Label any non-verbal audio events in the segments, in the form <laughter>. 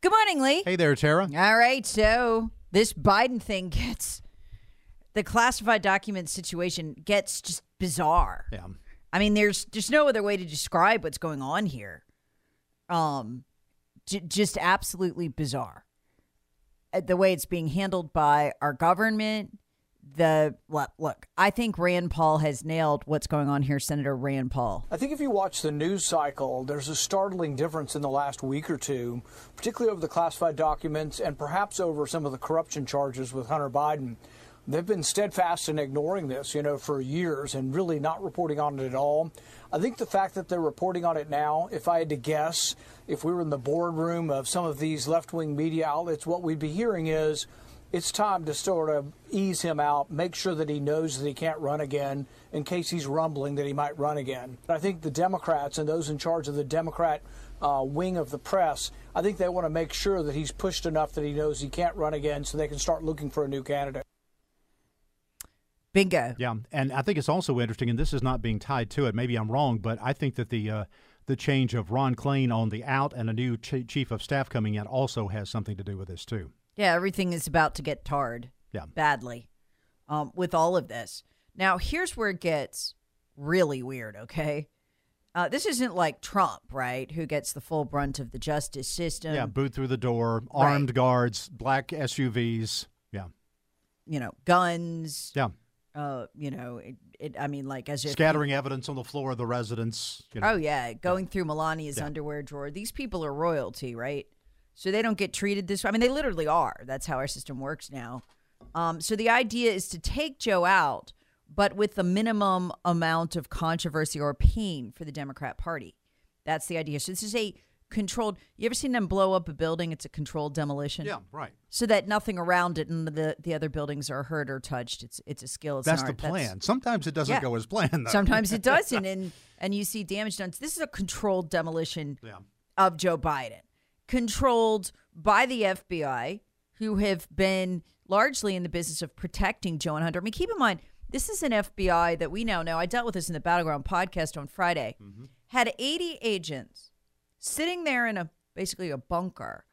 Good morning, Lee. Hey there, Tara. All right, so this Biden thing <laughs> gets the classified document situation gets just bizarre. Yeah. I mean, there's there's no other way to describe what's going on here. Um, j- just absolutely bizarre. Uh, The way it's being handled by our government. The look, look, I think Rand Paul has nailed what's going on here, Senator Rand Paul. I think if you watch the news cycle, there's a startling difference in the last week or two, particularly over the classified documents and perhaps over some of the corruption charges with Hunter Biden. They've been steadfast in ignoring this, you know, for years and really not reporting on it at all. I think the fact that they're reporting on it now, if I had to guess, if we were in the boardroom of some of these left wing media outlets, what we'd be hearing is it's time to sort of ease him out, make sure that he knows that he can't run again in case he's rumbling that he might run again. I think the Democrats and those in charge of the Democrat uh, wing of the press, I think they want to make sure that he's pushed enough that he knows he can't run again so they can start looking for a new candidate. Bingo. Yeah, and I think it's also interesting, and this is not being tied to it. Maybe I'm wrong, but I think that the uh, the change of Ron Klain on the out and a new ch- chief of staff coming in also has something to do with this too. Yeah, everything is about to get tarred. Yeah. Badly. Um, with all of this. Now, here's where it gets really weird, okay? Uh, this isn't like Trump, right? Who gets the full brunt of the justice system. yeah, boot through the door, armed guards, black SUVs. Yeah, You know, guns. yeah, Uh, you know, it, it, I mean, like as if. scattering evidence on the floor of the residence. You know. Oh, yeah. Going through Melania's Yeah. underwear drawer. These people are royalty, right? So they don't get treated this way. I mean, they literally are. That's how our system works now. Um, so the idea is to take Joe out, but with the minimum amount of controversy or pain for the Democrat Party. That's the idea. So this is a controlled. You ever seen them blow up a building? It's a controlled demolition. Yeah, right. So that nothing around it and the the other buildings are hurt or touched. It's it's a skill. It's That's the plan. Sometimes it doesn't Yeah. go as planned. Though. Sometimes it <laughs> doesn't, and and you see damage done. So This is a controlled demolition Yeah. of Joe Biden, controlled by the FBI, who have been largely in the business of protecting Joe and Hunter. I mean, keep in mind, this is an FBI that we now know. I dealt with this in the Battleground podcast on Friday. Mm-hmm. Had 80 agents sitting there in a basically a bunker,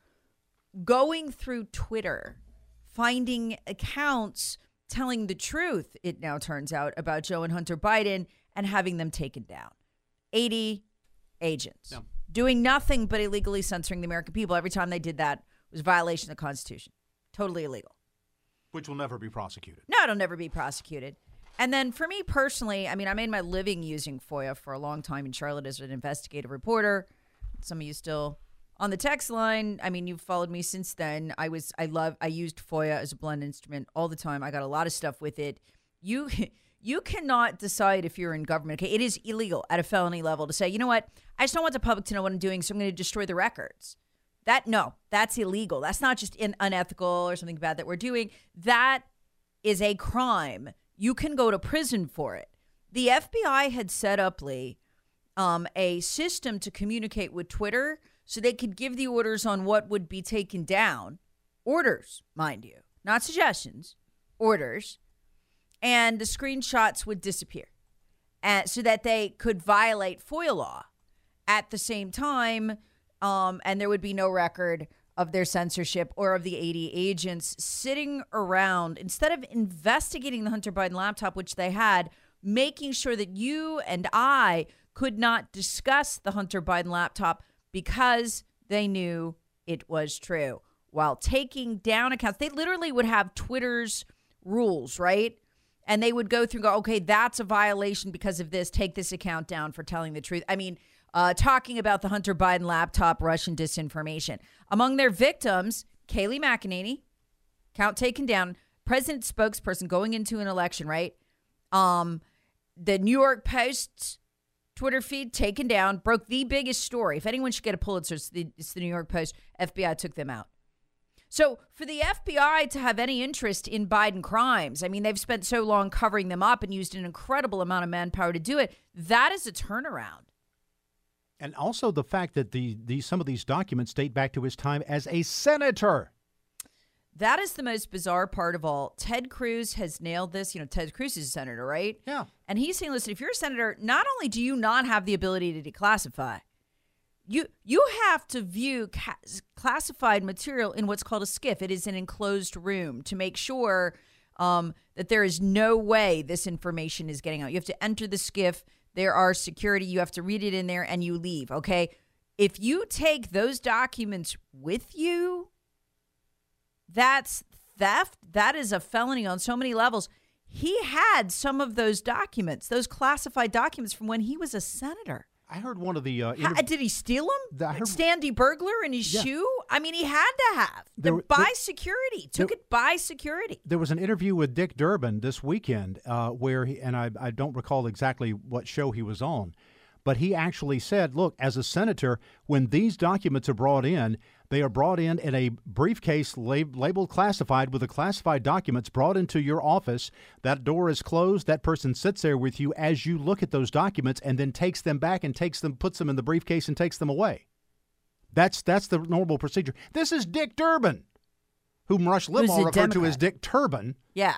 going through Twitter, finding accounts telling the truth, it now turns out, about Joe and Hunter Biden and having them taken down. 80 agents Yeah. Doing nothing but illegally censoring the American people. Every time they did that was a violation of the Constitution. Totally illegal. Which will never be prosecuted. No, it'll never be prosecuted. And then for me personally, I mean, I made my living using FOIA for a long time in Charlotte as an investigative reporter. Some of you still on the text line. I mean, you've followed me since then. I was, I love, I used FOIA as a blunt instrument all the time. I got a lot of stuff with it. You, <laughs> you cannot decide if you're in government. Okay, it is illegal at a felony level to say, you know what, I just don't want the public to know what I'm doing, so I'm going to destroy the records. That no, that's illegal. That's not just in, unethical or something bad that we're doing. That is a crime. You can go to prison for it. The FBI had set up Lee um, a system to communicate with Twitter so they could give the orders on what would be taken down. Orders, mind you, not suggestions, orders. And the screenshots would disappear and so that they could violate FOIA law at the same time. Um, and there would be no record of their censorship or of the 80 agents sitting around instead of investigating the Hunter Biden laptop, which they had. making sure that you and I could not discuss the Hunter Biden laptop because they knew it was true. While taking down accounts, they literally would have Twitter's rules, right? And they would go through and go, okay, that's a violation because of this. Take this account down for telling the truth. I mean, uh, talking about the Hunter Biden laptop Russian disinformation. Among their victims, Kayleigh McEnany, count taken down, president spokesperson going into an election, right? Um, the New York Post's Twitter feed taken down, broke the biggest story. If anyone should get a Pulitzer, it's the, it's the New York Post. FBI took them out. So, for the FBI to have any interest in Biden crimes, I mean, they've spent so long covering them up and used an incredible amount of manpower to do it. That is a turnaround. And also the fact that the, the some of these documents date back to his time as a senator. That is the most bizarre part of all. Ted Cruz has nailed this. You know, Ted Cruz is a senator, right? Yeah. And he's saying, listen, if you're a senator, not only do you not have the ability to declassify, you you have to view ca- classified material in what's called a SCIF. It is an enclosed room to make sure um, that there is no way this information is getting out. You have to enter the SCIF. There are security. You have to read it in there, and you leave. Okay. If you take those documents with you, that's theft. That is a felony on so many levels. He had some of those documents, those classified documents from when he was a senator. I heard one of the. Uh, How, did he steal them? The- I heard- Sandy burglar in his Yeah. shoe? I mean, he had to have. There were- by there- security. Took there- it by security. There was an interview with Dick Durbin this weekend uh, where, he, and I, I don't recall exactly what show he was on, but he actually said, look, as a senator, when these documents are brought in, they are brought in in a briefcase lab- labeled classified with the classified documents brought into your office. That door is closed. That person sits there with you as you look at those documents and then takes them back and takes them, puts them in the briefcase and takes them away. That's that's the normal procedure. This is Dick Durbin, whom Rush Limbaugh referred to as Dick Turban. Yeah.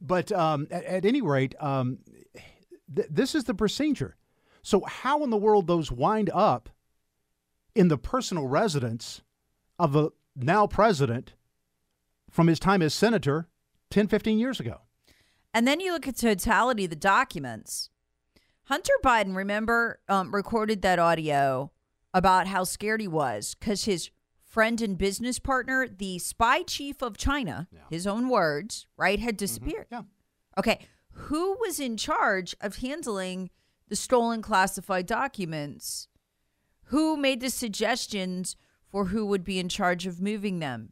But um, at, at any rate, um, th- this is the procedure. So, how in the world those wind up in the personal residence of a now president from his time as senator 10, 15 years ago? And then you look at totality of the documents. Hunter Biden, remember, um, recorded that audio about how scared he was because his friend and business partner, the spy chief of China, his own words, right, had disappeared. Yeah. Okay. Who was in charge of handling the stolen classified documents? Who made the suggestions for who would be in charge of moving them?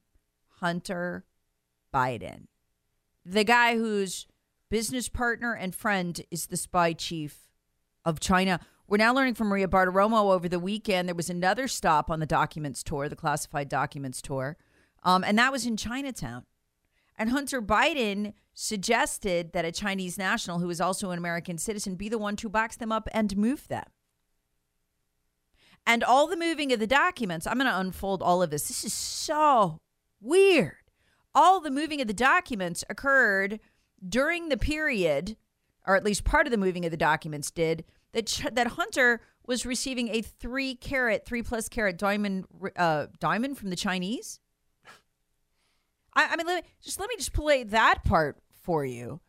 Hunter Biden. The guy whose business partner and friend is the spy chief of China. We're now learning from Maria Bartiromo over the weekend. There was another stop on the documents tour, the classified documents tour, um, and that was in Chinatown. And Hunter Biden suggested that a Chinese national who is also an American citizen be the one to box them up and move them. And all the moving of the documents, I'm going to unfold all of this. This is so weird. All the moving of the documents occurred during the period, or at least part of the moving of the documents did, that, that Hunter was receiving a three carat, three plus carat diamond, uh, diamond from the Chinese. I, I mean, let me, just let me just play that part for you.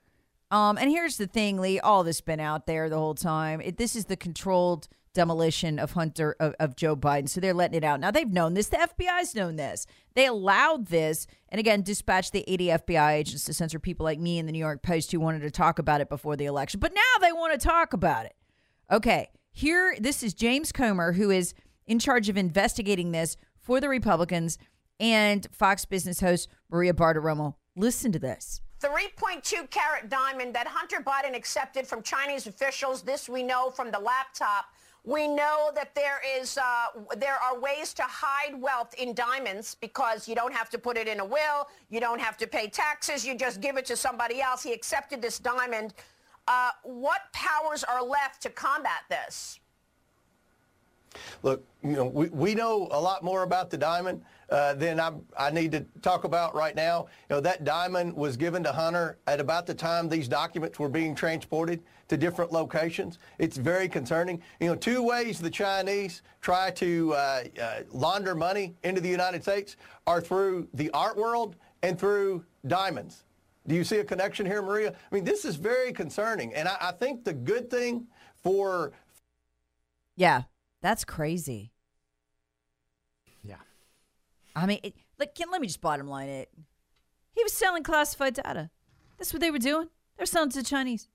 Um, and here's the thing, Lee. All this been out there the whole time. It, this is the controlled demolition of Hunter of, of Joe Biden. So they're letting it out. Now they've known this. The FBI's known this. They allowed this, and again, dispatched the 80 FBI agents to censor people like me in the New York Post who wanted to talk about it before the election. But now they want to talk about it. Okay, here, this is James Comer, who is in charge of investigating this for the Republicans, and Fox Business host Maria Bartiromo. Listen to this. 3.2 carat diamond that Hunter Biden accepted from Chinese officials. This we know from the laptop. We know that there is uh, there are ways to hide wealth in diamonds because you don't have to put it in a will, you don't have to pay taxes, you just give it to somebody else. He accepted this diamond. Uh, what powers are left to combat this? Look, you know, we, we know a lot more about the diamond uh, than I, I need to talk about right now. You know, that diamond was given to Hunter at about the time these documents were being transported to different locations. It's very concerning. You know, two ways the Chinese try to uh, uh, launder money into the United States are through the art world and through diamonds. Do you see a connection here, Maria? I mean, this is very concerning. And I, I think the good thing for. Yeah, that's crazy. Yeah. I mean, it, like, can, let me just bottom line it. He was selling classified data. That's what they were doing. They're selling to the Chinese.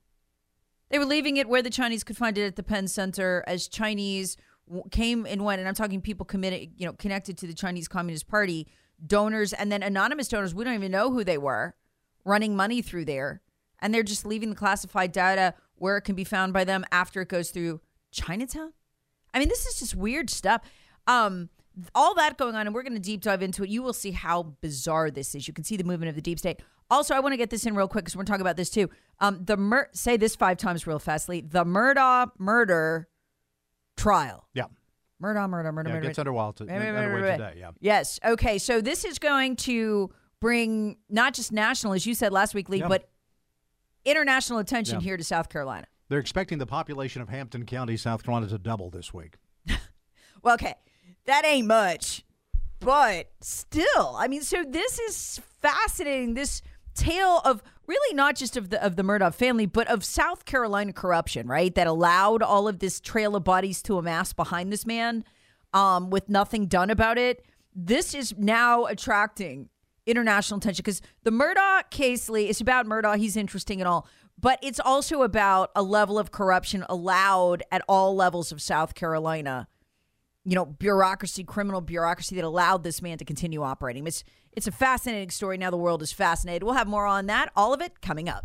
They were leaving it where the Chinese could find it at the Penn Center as Chinese w- came and went. And I'm talking people committed, you know, connected to the Chinese Communist Party, donors, and then anonymous donors. We don't even know who they were running money through there. And they're just leaving the classified data where it can be found by them after it goes through Chinatown. I mean, this is just weird stuff. Um, all that going on, and we're going to deep dive into it. You will see how bizarre this is. You can see the movement of the deep state. Also, I want to get this in real quick because we're talking about this too. Um, the Mur- say this five times real fastly. The Murdaugh murder trial. Yeah. Murdaugh murder murder Yeah, it murder. gets underway, to, underway today. Yeah. Yes. Okay. So this is going to bring not just national, as you said last week, Lee, Yeah. but international attention Yeah. here to South Carolina. They're expecting the population of Hampton County, South Carolina, to double this week. <laughs> Well, okay, that ain't much, but still, I mean, so this is fascinating. This tale of really not just of the of the Murdaugh family, but of South Carolina corruption, right? That allowed all of this trail of bodies to amass behind this man, um, with nothing done about it. This is now attracting international attention because the Murdaugh case, Lee, it's about Murdaugh. He's interesting and all, but it's also about a level of corruption allowed at all levels of South Carolina you know, bureaucracy, criminal bureaucracy that allowed this man to continue operating. It's it's a fascinating story. Now the world is fascinated. We'll have more on that. All of it coming up.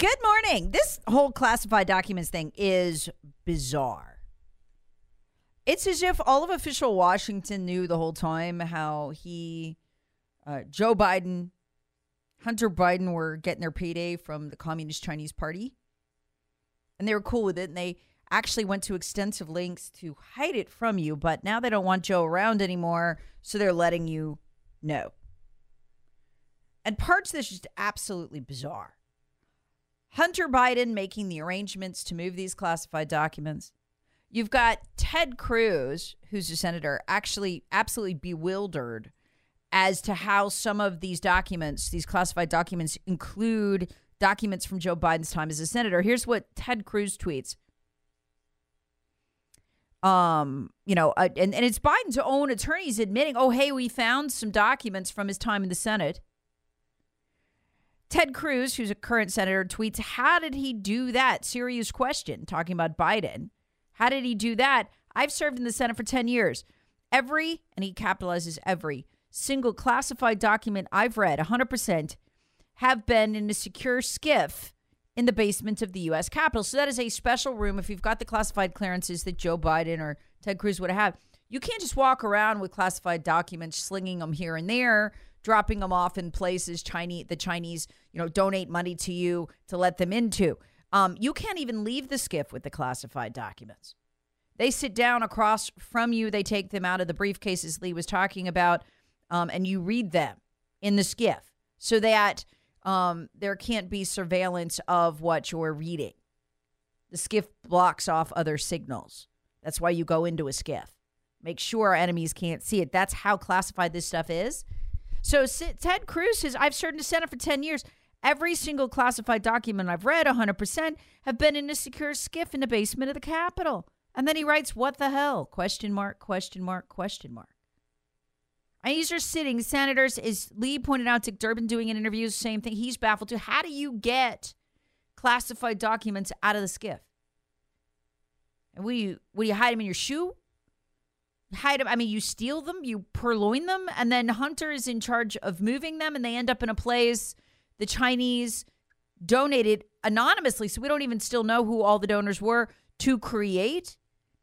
Good morning. This whole classified documents thing is bizarre. It's as if all of official Washington knew the whole time how he, uh, Joe Biden, Hunter Biden were getting their payday from the Communist Chinese Party. And they were cool with it. And they actually went to extensive lengths to hide it from you. But now they don't want Joe around anymore. So they're letting you know. And parts of this is just absolutely bizarre. Hunter Biden making the arrangements to move these classified documents. You've got Ted Cruz, who's a senator, actually absolutely bewildered as to how some of these documents, these classified documents, include documents from Joe Biden's time as a senator. Here's what Ted Cruz tweets. Um, you know, uh, and, and it's Biden's own attorneys admitting, oh, hey, we found some documents from his time in the Senate. Ted Cruz, who's a current senator, tweets, How did he do that? Serious question, talking about Biden. How did he do that? I've served in the Senate for 10 years. Every, and he capitalizes every, single classified document I've read, 100%, have been in a secure SCIF in the basement of the U.S. Capitol. So that is a special room. If you've got the classified clearances that Joe Biden or Ted Cruz would have, you can't just walk around with classified documents, slinging them here and there dropping them off in places Chinese the Chinese you know donate money to you to let them into. Um, you can't even leave the SCIF with the classified documents. They sit down across from you. They take them out of the briefcases Lee was talking about, um, and you read them in the SCIF so that um, there can't be surveillance of what you're reading. The SCIF blocks off other signals. That's why you go into a SCIF. Make sure our enemies can't see it. That's how classified this stuff is. So Ted Cruz says, I've served in the Senate for 10 years. Every single classified document I've read, 100%, have been in a secure SCIF in the basement of the Capitol. And then he writes, what the hell? Question mark, question mark, question mark. And these are sitting senators, as Lee pointed out, Dick Durbin doing an interview, same thing. He's baffled too. How do you get classified documents out of the SCIF? And what do you, what do you hide them in your shoe? Hide them. I mean, you steal them, you purloin them, and then Hunter is in charge of moving them, and they end up in a place the Chinese donated anonymously. So we don't even still know who all the donors were to create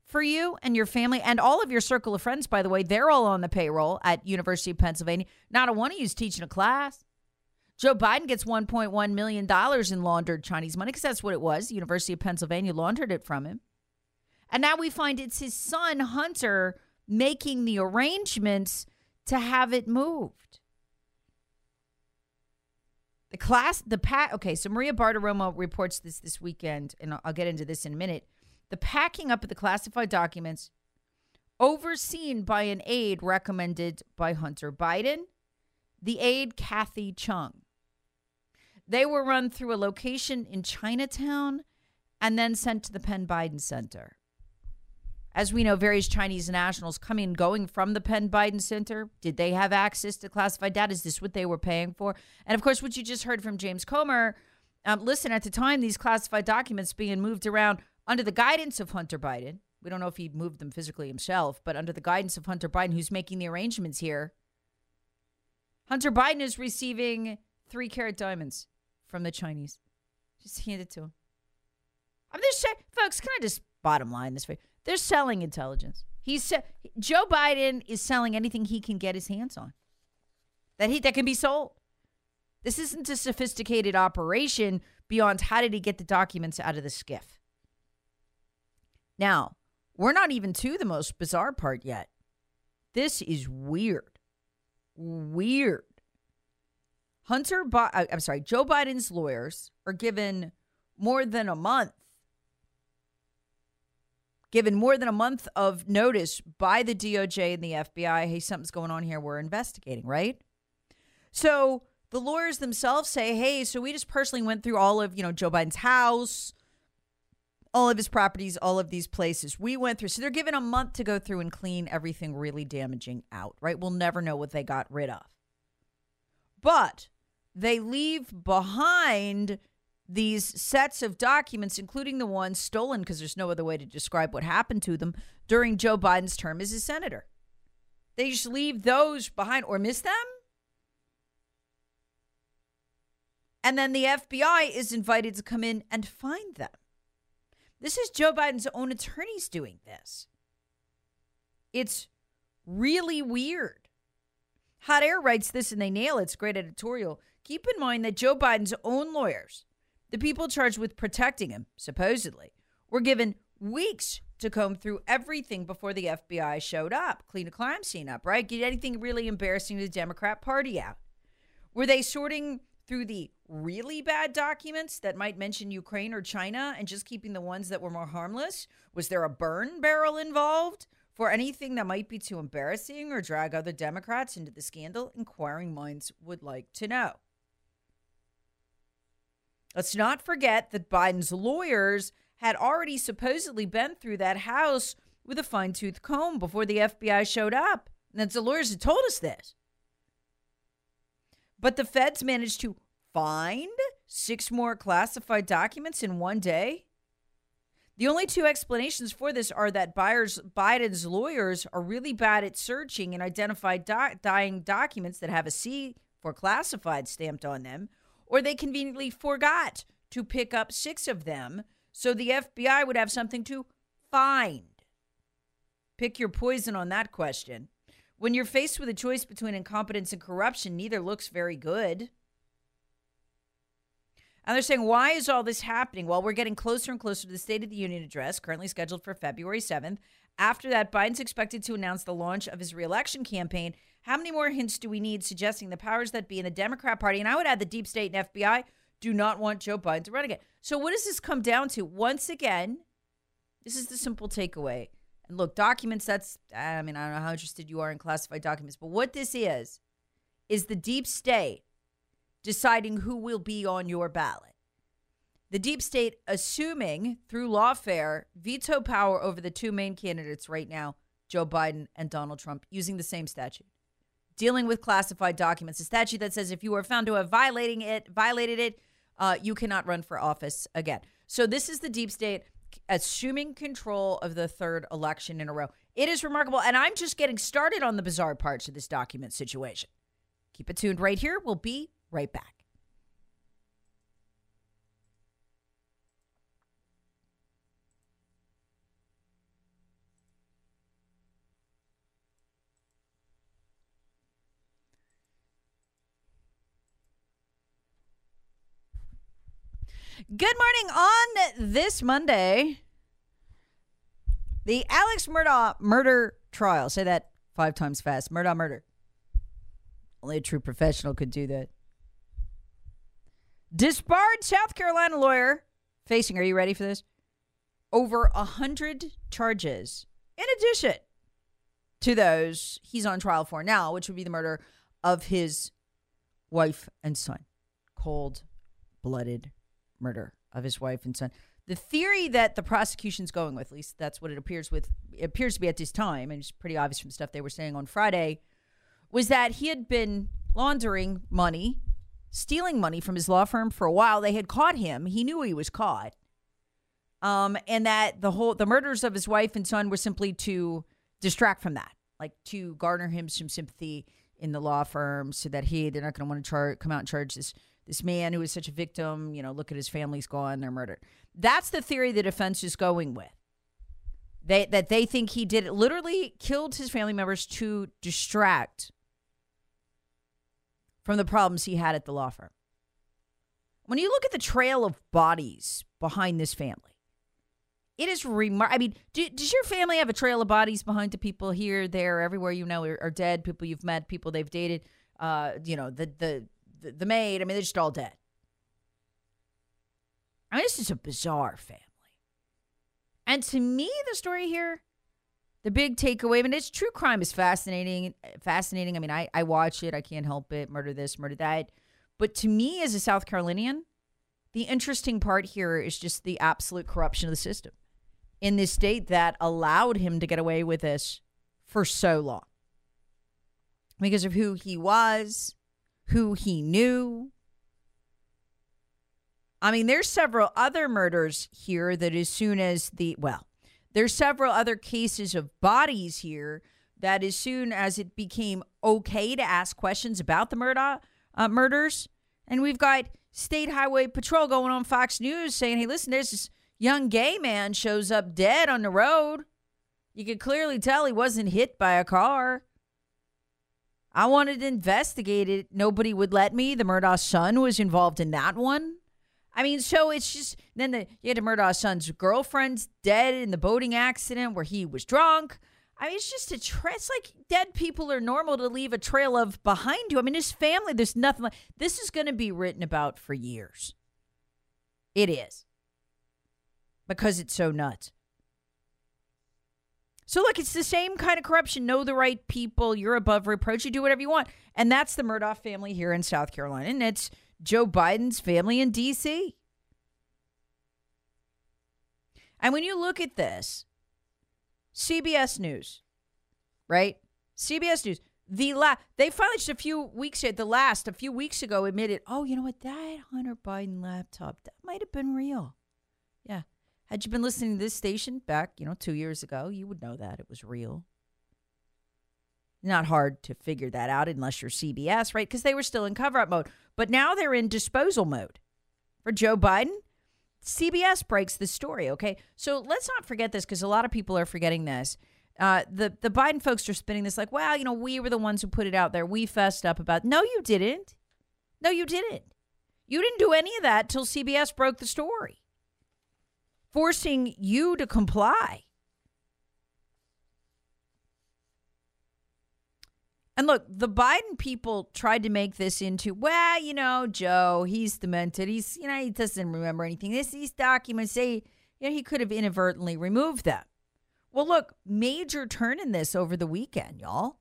for you and your family and all of your circle of friends, by the way. They're all on the payroll at University of Pennsylvania. Not a one of you is teaching a class. Joe Biden gets $1.1 million in laundered Chinese money because that's what it was. University of Pennsylvania laundered it from him. And now we find it's his son, Hunter, making the arrangements to have it moved. The class, the pat. Okay, so Maria Bartiromo reports this this weekend, and I'll get into this in a minute. The packing up of the classified documents, overseen by an aide recommended by Hunter Biden, the aide Kathy Chung. They were run through a location in Chinatown and then sent to the Penn Biden Center. As we know, various Chinese nationals coming and going from the Penn Biden Center. Did they have access to classified data? Is this what they were paying for? And of course, what you just heard from James Comer um, listen, at the time, these classified documents being moved around under the guidance of Hunter Biden. We don't know if he moved them physically himself, but under the guidance of Hunter Biden, who's making the arrangements here. Hunter Biden is receiving three carat diamonds from the Chinese. Just hand it to him. I'm just saying, folks, can I just bottom line this way? They're selling intelligence. He's Joe Biden is selling anything he can get his hands on. That he that can be sold. This isn't a sophisticated operation beyond how did he get the documents out of the SCIF. Now, we're not even to the most bizarre part yet. This is weird. Weird. Hunter, Bi- uh, I'm sorry, Joe Biden's lawyers are given more than a month given more than a month of notice by the DOJ and the FBI hey, something's going on here. We're investigating, right? So the lawyers themselves say, hey, so we just personally went through all of, you know, Joe Biden's house, all of his properties, all of these places. We went through. So they're given a month to go through and clean everything really damaging out, right? We'll never know what they got rid of. But they leave behind these sets of documents, including the ones stolen, because there's no other way to describe what happened to them during Joe Biden's term as a senator. They just leave those behind or miss them. And then the FBI is invited to come in and find them. This is Joe Biden's own attorneys doing this. It's really weird. Hot Air writes this and they nail it. It's great editorial. Keep in mind that Joe Biden's own lawyers the people charged with protecting him, supposedly, were given weeks to comb through everything before the FBI showed up, clean a crime scene up, right? Get anything really embarrassing to the Democrat Party out. Were they sorting through the really bad documents that might mention Ukraine or China and just keeping the ones that were more harmless? Was there a burn barrel involved for anything that might be too embarrassing or drag other Democrats into the scandal? Inquiring minds would like to know. Let's not forget that Biden's lawyers had already supposedly been through that house with a fine tooth comb before the FBI showed up. And that's the lawyers that told us this. But the feds managed to find six more classified documents in one day. The only two explanations for this are that buyers, Biden's lawyers are really bad at searching and identifying do- dying documents that have a C for classified stamped on them, or they conveniently forgot to pick up six of them so the FBI would have something to find. Pick your poison on that question. When you're faced with a choice between incompetence and corruption, neither looks very good. And they're saying, why is all this happening? Well, we're getting closer and closer to the State of the Union address, currently scheduled for February 7th. After that, Biden's expected to announce the launch of his reelection campaign how many more hints do we need suggesting the powers that be in the Democrat Party, and I would add the deep state and FBI, do not want Joe Biden to run again? So, what does this come down to? Once again, this is the simple takeaway. And look, documents, that's, I mean, I don't know how interested you are in classified documents, but what this is, is the deep state deciding who will be on your ballot. The deep state assuming through lawfare veto power over the two main candidates right now, Joe Biden and Donald Trump, using the same statute dealing with classified documents, a statute that says if you are found to have violating it, violated it, uh, you cannot run for office again. So this is the deep state assuming control of the third election in a row. It is remarkable. And I'm just getting started on the bizarre parts of this document situation. Keep it tuned right here. We'll be right back. Good morning on this Monday. The Alex Murdaugh murder trial. Say that five times fast. Murdaugh murder. Only a true professional could do that. Disbarred South Carolina lawyer facing, are you ready for this? Over a hundred charges in addition to those he's on trial for now, which would be the murder of his wife and son. Cold blooded murder of his wife and son. The theory that the prosecution's going with, at least that's what it appears with it appears to be at this time, and it's pretty obvious from stuff they were saying on Friday, was that he had been laundering money, stealing money from his law firm for a while. They had caught him. He knew he was caught. Um, and that the whole the murders of his wife and son were simply to distract from that, like to garner him some sympathy in the law firm, so that he they're not going to want to char- come out and charge this this man who is such a victim. You know, look at his family's gone, they're murdered. That's the theory the defense is going with. They that they think he did it, literally killed his family members to distract from the problems he had at the law firm. When you look at the trail of bodies behind this family, it is remarkable. I mean, do, does your family have a trail of bodies behind the people here, there, everywhere you know are, are dead? People you've met, people they've dated. Uh, you know, the the the, the maid. I mean, they're just all dead. I mean, this is a bizarre family. And to me, the story here, the big takeaway, I mean, it's true crime is fascinating. Fascinating. I mean, I, I watch it. I can't help it. Murder this, murder that. But to me, as a South Carolinian, the interesting part here is just the absolute corruption of the system in this state that allowed him to get away with this for so long because of who he was, who he knew. I mean, there's several other murders here that as soon as the, well, there's several other cases of bodies here that as soon as it became okay to ask questions about the murder, uh, murders, and we've got State Highway Patrol going on Fox News saying, hey, listen, there's this young gay man shows up dead on the road. You could clearly tell he wasn't hit by a car. I wanted to investigate it. Nobody would let me. The Murdaugh son was involved in that one. I mean, so it's just then the you had the Murdaugh son's girlfriend's dead in the boating accident where he was drunk. I mean, it's just a tra- it's like dead people are normal to leave a trail of behind you. I mean, his family, there's nothing like this is going to be written about for years. It is because it's so nuts. So look, it's the same kind of corruption. Know the right people. You're above reproach. You do whatever you want. And that's the Murdaugh family here in South Carolina. And it's Joe Biden's family in D.C. And when you look at this, CBS News, right? CBS News, the la- they finally just a few weeks ago, the last a few weeks ago admitted, oh, you know what, that Hunter Biden laptop that might have been real. Yeah, had you been listening to this station back, you know, two years ago, you would know that it was real. Not hard to figure that out unless you're CBS, right? Because they were still in cover up mode. But now they're in disposal mode. For Joe Biden, CBS breaks the story, okay? So let's not forget this because a lot of people are forgetting this. Uh, the, the Biden folks are spinning this like, well, you know, we were the ones who put it out there. We fessed up about. No, you didn't. No, you didn't. You didn't do any of that till CBS broke the story forcing you to comply. And look, the Biden people tried to make this into, well, you know, Joe, he's demented. He's, you know, he doesn't remember anything. This, these documents say, you know, he could have inadvertently removed them. Well, look, major turn in this over the weekend, y'all.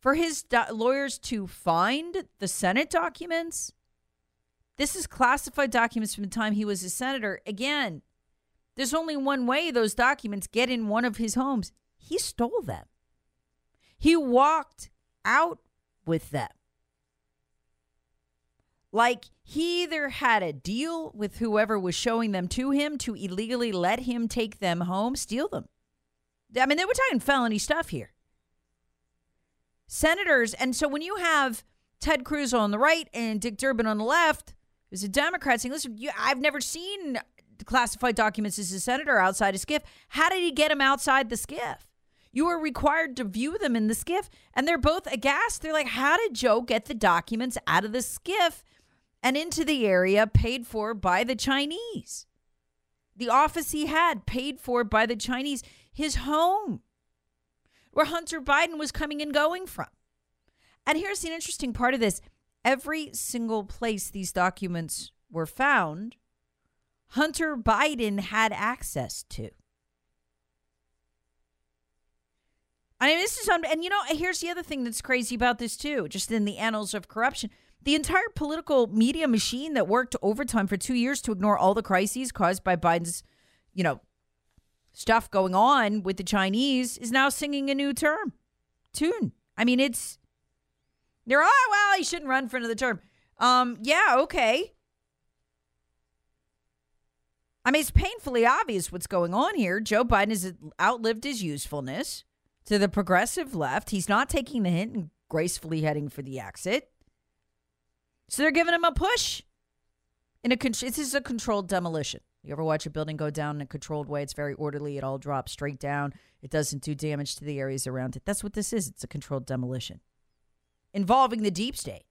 For his do- lawyers to find the Senate documents this is classified documents from the time he was a senator. Again, there's only one way those documents get in one of his homes. He stole them. He walked out with them. Like he either had a deal with whoever was showing them to him to illegally let him take them home, steal them. I mean, they were talking felony stuff here. Senators, and so when you have Ted Cruz on the right and Dick Durbin on the left, who's a Democrat saying, listen, you, I've never seen classified documents as a senator outside a SCIF. How did he get them outside the SCIF? You were required to view them in the SCIF. and they're both aghast. They're like, how did Joe get the documents out of the SCIF and into the area paid for by the Chinese? The office he had paid for by the Chinese, his home, where Hunter Biden was coming and going from. And here's the interesting part of this every single place these documents were found, Hunter Biden had access to. I mean, this is, un- and you know, here's the other thing that's crazy about this too, just in the annals of corruption. The entire political media machine that worked overtime for two years to ignore all the crises caused by Biden's, you know, stuff going on with the Chinese is now singing a new term tune. I mean, it's they're oh well, he shouldn't run for another term. Um, yeah, okay. I mean, it's painfully obvious what's going on here. Joe Biden has outlived his usefulness to the progressive left. He's not taking the hint and gracefully heading for the exit. So they're giving him a push. In a this is a controlled demolition. You ever watch a building go down in a controlled way? It's very orderly. It all drops straight down. It doesn't do damage to the areas around it. That's what this is. It's a controlled demolition involving the deep state.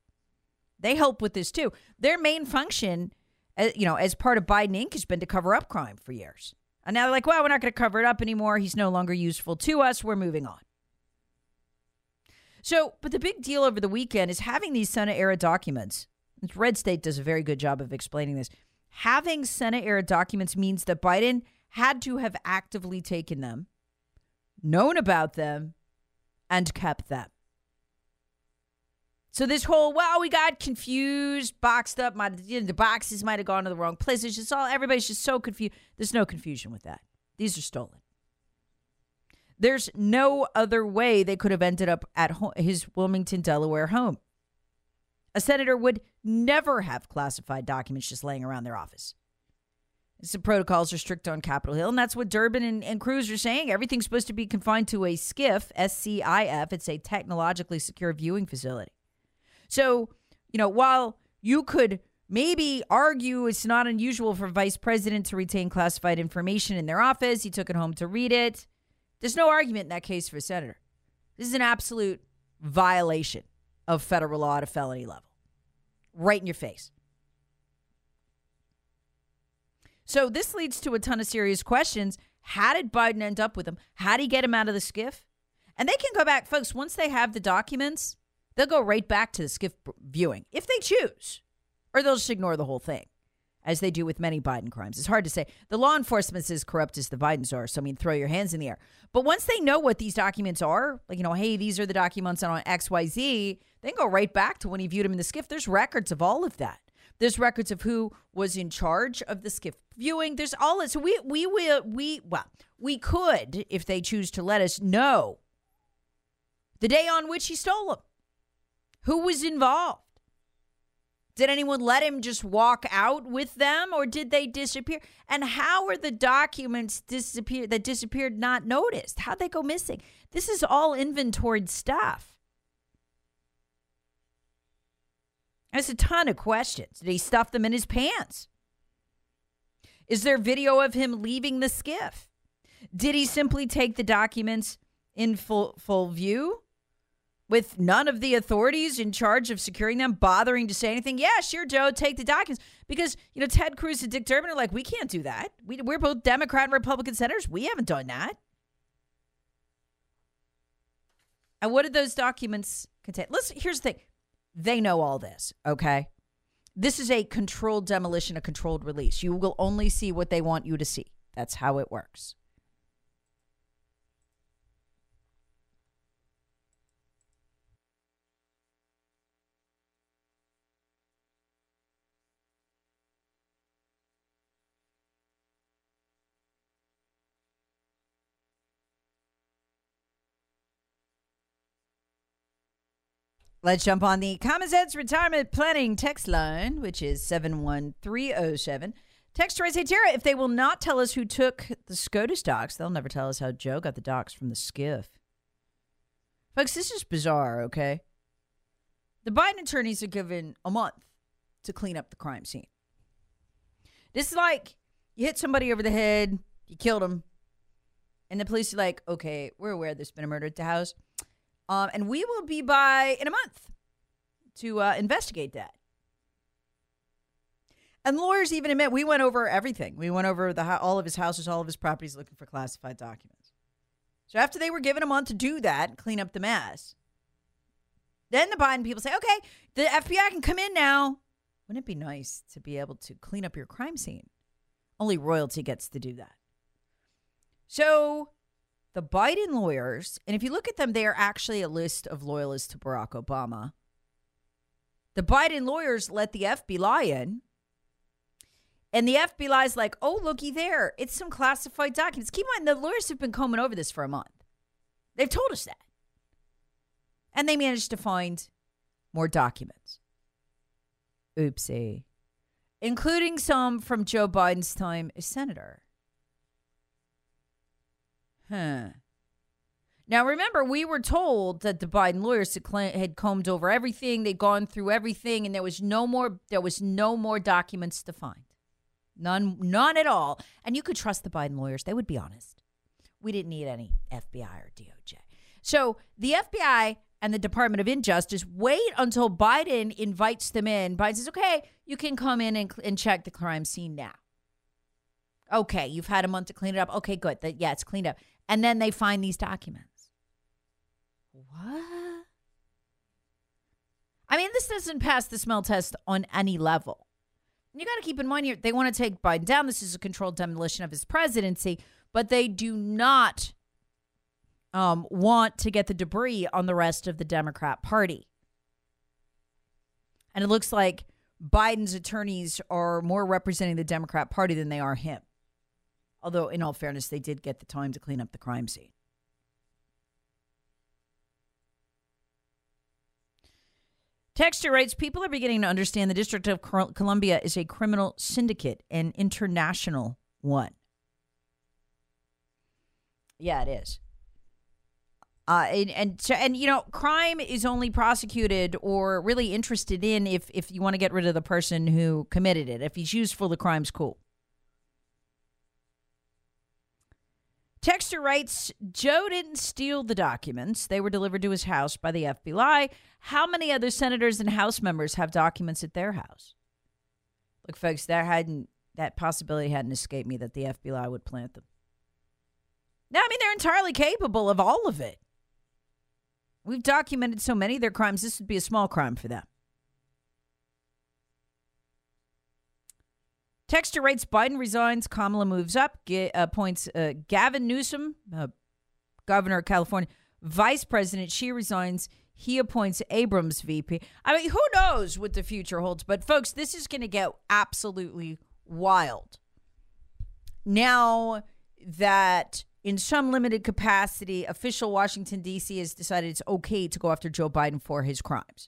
They help with this too. Their main function, uh, you know, as part of Biden Inc., has been to cover up crime for years. And now they're like, well, we're not going to cover it up anymore. He's no longer useful to us. We're moving on. So, but the big deal over the weekend is having these Senate era documents. Red State does a very good job of explaining this. Having Senate era documents means that Biden had to have actively taken them, known about them, and kept them. So this whole well, we got confused, boxed up. My you know, the boxes might have gone to the wrong place. It's just all everybody's just so confused. There's no confusion with that. These are stolen. There's no other way they could have ended up at his Wilmington, Delaware home. A senator would never have classified documents just laying around their office. The protocols are strict on Capitol Hill, and that's what Durbin and, and Cruz are saying. Everything's supposed to be confined to a SCIF, S C I F. It's a technologically secure viewing facility. So, you know, while you could maybe argue it's not unusual for vice president to retain classified information in their office, he took it home to read it. There's no argument in that case for a senator. This is an absolute violation of federal law at a felony level. Right in your face. So this leads to a ton of serious questions. How did Biden end up with them? How did he get him out of the SCIF? And they can go back, folks, once they have the documents, They'll go right back to the SCIF viewing if they choose, or they'll just ignore the whole thing, as they do with many Biden crimes. It's hard to say. The law enforcement's as corrupt as the Bidens are, so I mean, throw your hands in the air. But once they know what these documents are, like, you know, hey, these are the documents on XYZ, they go right back to when he viewed them in the SCIF. There's records of all of that. There's records of who was in charge of the SCIF viewing. There's all it. So we we will we well we could if they choose to let us know the day on which he stole them. Who was involved? Did anyone let him just walk out with them or did they disappear? And how were the documents disappear that disappeared not noticed? How'd they go missing? This is all inventoried stuff. There's a ton of questions. Did he stuff them in his pants? Is there video of him leaving the SCIF? Did he simply take the documents in full full view? With none of the authorities in charge of securing them bothering to say anything. Yeah, sure, Joe, take the documents. Because, you know, Ted Cruz and Dick Durbin are like, we can't do that. We, we're both Democrat and Republican senators. We haven't done that. And what did those documents contain? Listen, here's the thing they know all this, okay? This is a controlled demolition, a controlled release. You will only see what they want you to see. That's how it works. Let's jump on the Common Sense Retirement Planning text line, which is 71307. Text right say, Tara, if they will not tell us who took the SCOTUS docs, they'll never tell us how Joe got the docs from the SCIF. Folks, this is bizarre, okay? The Biden attorneys are given a month to clean up the crime scene. This is like you hit somebody over the head, you killed him, and the police are like, okay, we're aware there's been a murder at the house, um, and we will be by in a month to uh, investigate that. And lawyers even admit we went over everything. We went over the all of his houses, all of his properties, looking for classified documents. So after they were given a month to do that, clean up the mess, then the Biden people say, "Okay, the FBI can come in now." Wouldn't it be nice to be able to clean up your crime scene? Only royalty gets to do that. So the Biden lawyers, and if you look at them, they are actually a list of loyalists to Barack Obama. The Biden lawyers let the FBI in and the FBI is like, oh, looky there. It's some classified documents. Keep in mind, the lawyers have been combing over this for a month. They've told us that. And they managed to find more documents. Oopsie. Including some from Joe Biden's time as senator. Huh. Now, remember, we were told that the Biden lawyers had combed over everything, they'd gone through everything, and there was no more. There was no more documents to find. None, none at all. And you could trust the Biden lawyers; they would be honest. We didn't need any FBI or DOJ. So the FBI and the Department of Injustice wait until Biden invites them in. Biden says, "Okay, you can come in and, and check the crime scene now." Okay, you've had a month to clean it up. Okay, good. That yeah, it's cleaned up. And then they find these documents. What? I mean, this doesn't pass the smell test on any level. You got to keep in mind here, they want to take Biden down. This is a controlled demolition of his presidency, but they do not um, want to get the debris on the rest of the Democrat Party. And it looks like Biden's attorneys are more representing the Democrat Party than they are him. Although, in all fairness, they did get the time to clean up the crime scene. Texture writes People are beginning to understand the District of Columbia is a criminal syndicate, an international one. Yeah, it is. Uh, and and, and you know, crime is only prosecuted or really interested in if if you want to get rid of the person who committed it. If he's used for the crime's cool. Texter writes Joe didn't steal the documents. They were delivered to his house by the FBI. How many other senators and House members have documents at their house? Look, folks, that hadn't that possibility hadn't escaped me that the FBI would plant them. Now, I mean, they're entirely capable of all of it. We've documented so many of their crimes, this would be a small crime for them. Texture writes Biden resigns, Kamala moves up, appoints uh, Gavin Newsom, uh, governor of California, vice president. She resigns. He appoints Abrams VP. I mean, who knows what the future holds? But, folks, this is going to get absolutely wild. Now that in some limited capacity, official Washington, D.C. has decided it's okay to go after Joe Biden for his crimes.